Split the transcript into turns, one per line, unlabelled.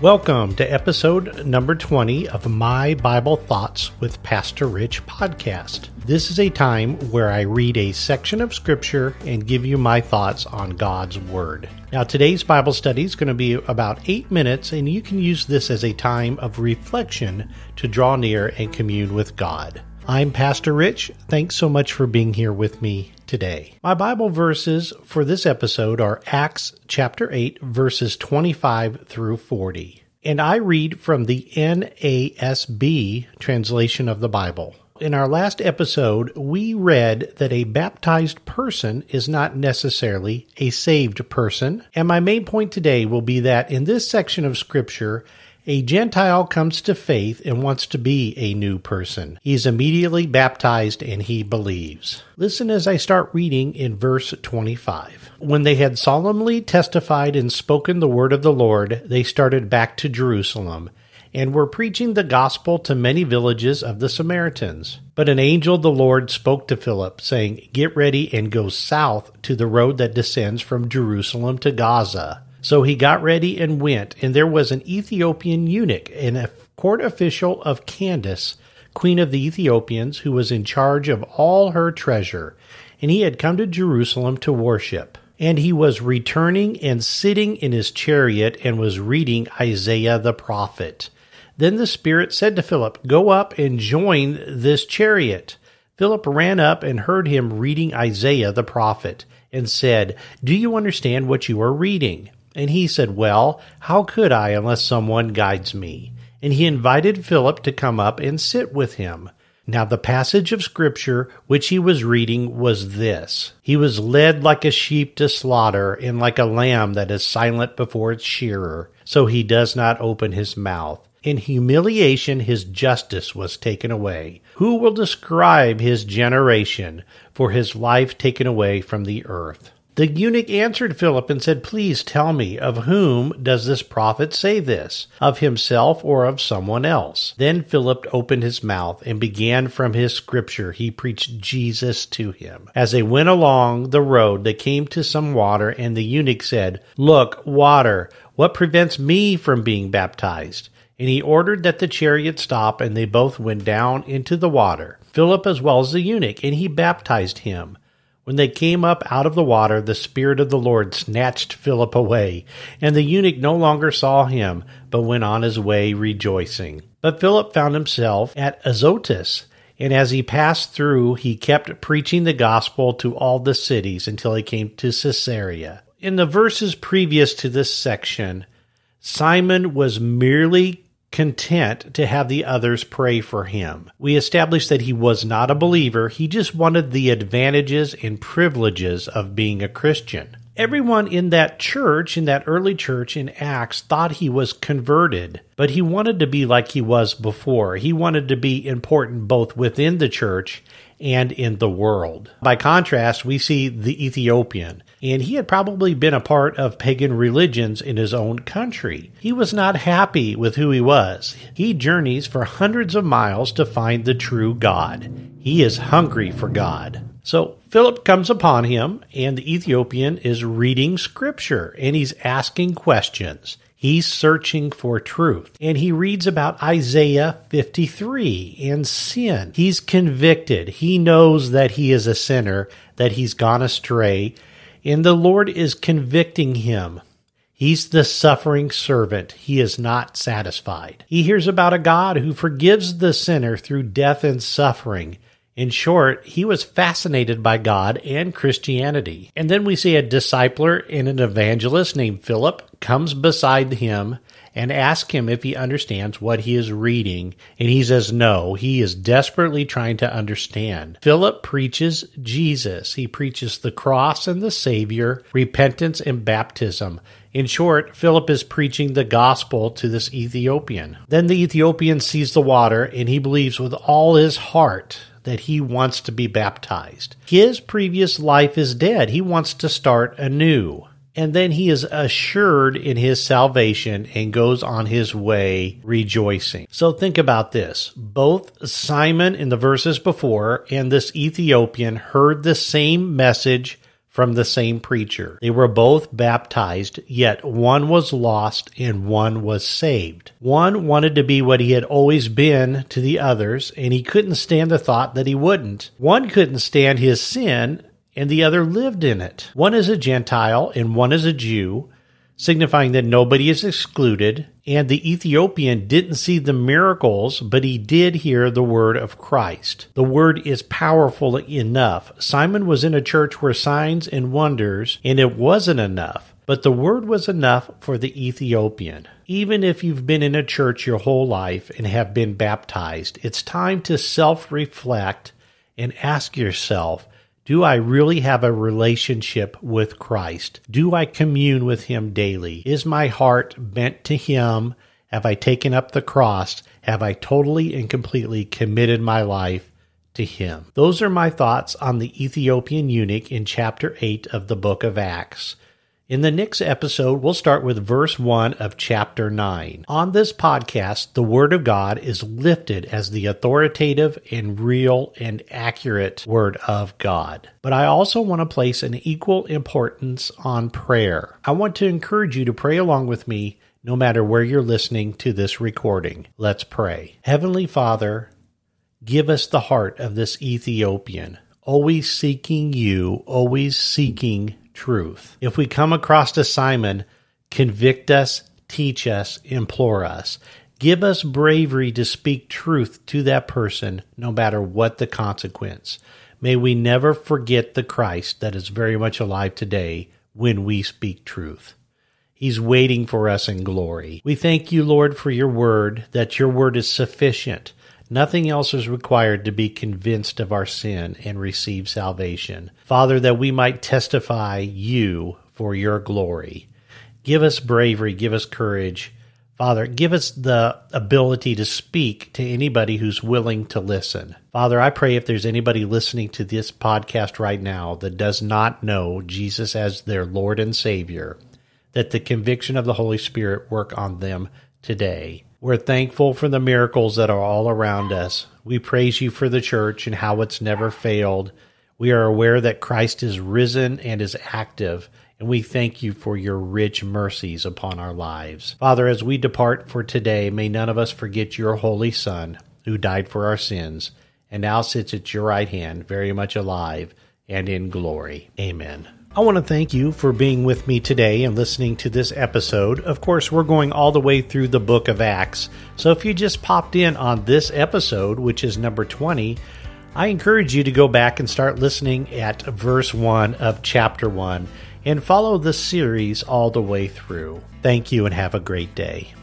Welcome to episode number 20 of My Bible Thoughts with Pastor Rich podcast. This is a time where I read a section of scripture and give you my thoughts on God's Word. Now, today's Bible study is going to be about eight minutes, and you can use this as a time of reflection to draw near and commune with God. I'm Pastor Rich. Thanks so much for being here with me today. My Bible verses for this episode are Acts chapter 8, verses 25 through 40. And I read from the NASB translation of the Bible. In our last episode, we read that a baptized person is not necessarily a saved person. And my main point today will be that in this section of Scripture, a Gentile comes to faith and wants to be a new person. He is immediately baptized and he believes. Listen as I start reading in verse 25. When they had solemnly testified and spoken the word of the Lord, they started back to Jerusalem and were preaching the gospel to many villages of the Samaritans. But an angel of the Lord spoke to Philip, saying, Get ready and go south to the road that descends from Jerusalem to Gaza. So he got ready and went, and there was an Ethiopian eunuch and a court official of Candace, queen of the Ethiopians, who was in charge of all her treasure, and he had come to Jerusalem to worship. And he was returning and sitting in his chariot and was reading Isaiah the prophet. Then the Spirit said to Philip, Go up and join this chariot. Philip ran up and heard him reading Isaiah the prophet, and said, Do you understand what you are reading? And he said, Well, how could I unless someone guides me? And he invited Philip to come up and sit with him. Now, the passage of Scripture which he was reading was this He was led like a sheep to slaughter, and like a lamb that is silent before its shearer, so he does not open his mouth. In humiliation, his justice was taken away. Who will describe his generation, for his life taken away from the earth? The eunuch answered Philip and said, Please tell me, of whom does this prophet say this? Of himself or of someone else? Then Philip opened his mouth and began from his scripture. He preached Jesus to him. As they went along the road, they came to some water, and the eunuch said, Look, water, what prevents me from being baptized? And he ordered that the chariot stop, and they both went down into the water, Philip as well as the eunuch, and he baptized him. When they came up out of the water, the Spirit of the Lord snatched Philip away, and the eunuch no longer saw him, but went on his way rejoicing. But Philip found himself at Azotus, and as he passed through, he kept preaching the gospel to all the cities until he came to Caesarea. In the verses previous to this section, Simon was merely content to have the others pray for him. We established that he was not a believer, he just wanted the advantages and privileges of being a Christian. Everyone in that church, in that early church in Acts, thought he was converted, but he wanted to be like he was before. He wanted to be important both within the church and in the world. By contrast, we see the Ethiopian, and he had probably been a part of pagan religions in his own country. He was not happy with who he was. He journeys for hundreds of miles to find the true God. He is hungry for God. So Philip comes upon him, and the Ethiopian is reading scripture and he's asking questions. He's searching for truth. And he reads about Isaiah 53 and sin. He's convicted. He knows that he is a sinner, that he's gone astray, and the Lord is convicting him. He's the suffering servant. He is not satisfied. He hears about a God who forgives the sinner through death and suffering. In short, he was fascinated by God and Christianity. And then we see a discipler and an evangelist named Philip comes beside him and asks him if he understands what he is reading. And he says no, he is desperately trying to understand. Philip preaches Jesus. He preaches the cross and the Savior, repentance and baptism. In short, Philip is preaching the gospel to this Ethiopian. Then the Ethiopian sees the water and he believes with all his heart that he wants to be baptized. His previous life is dead. He wants to start anew. And then he is assured in his salvation and goes on his way rejoicing. So think about this. Both Simon in the verses before and this Ethiopian heard the same message from the same preacher. They were both baptized, yet one was lost and one was saved. One wanted to be what he had always been to the others, and he couldn't stand the thought that he wouldn't. One couldn't stand his sin, and the other lived in it. One is a Gentile and one is a Jew signifying that nobody is excluded. And the Ethiopian didn't see the miracles, but he did hear the word of Christ. The word is powerful enough. Simon was in a church where signs and wonders, and it wasn't enough. But the word was enough for the Ethiopian. Even if you've been in a church your whole life and have been baptized, it's time to self reflect and ask yourself do I really have a relationship with Christ? Do I commune with Him daily? Is my heart bent to Him? Have I taken up the cross? Have I totally and completely committed my life to Him? Those are my thoughts on the Ethiopian eunuch in chapter 8 of the book of Acts. In the next episode, we'll start with verse 1 of chapter 9. On this podcast, the Word of God is lifted as the authoritative and real and accurate Word of God. But I also want to place an equal importance on prayer. I want to encourage you to pray along with me no matter where you're listening to this recording. Let's pray. Heavenly Father, give us the heart of this Ethiopian, always seeking you, always seeking truth. If we come across a Simon, convict us, teach us, implore us. Give us bravery to speak truth to that person, no matter what the consequence. May we never forget the Christ that is very much alive today when we speak truth. He's waiting for us in glory. We thank you, Lord, for your word, that your word is sufficient Nothing else is required to be convinced of our sin and receive salvation. Father, that we might testify you for your glory. Give us bravery, give us courage. Father, give us the ability to speak to anybody who's willing to listen. Father, I pray if there's anybody listening to this podcast right now that does not know Jesus as their Lord and Savior, that the conviction of the Holy Spirit work on them today. We're thankful for the miracles that are all around us. We praise you for the church and how it's never failed. We are aware that Christ is risen and is active, and we thank you for your rich mercies upon our lives. Father, as we depart for today, may none of us forget your holy Son, who died for our sins, and now sits at your right hand, very much alive and in glory. Amen. I want to thank you for being with me today and listening to this episode. Of course, we're going all the way through the book of Acts. So if you just popped in on this episode, which is number 20, I encourage you to go back and start listening at verse 1 of chapter 1 and follow the series all the way through. Thank you and have a great day.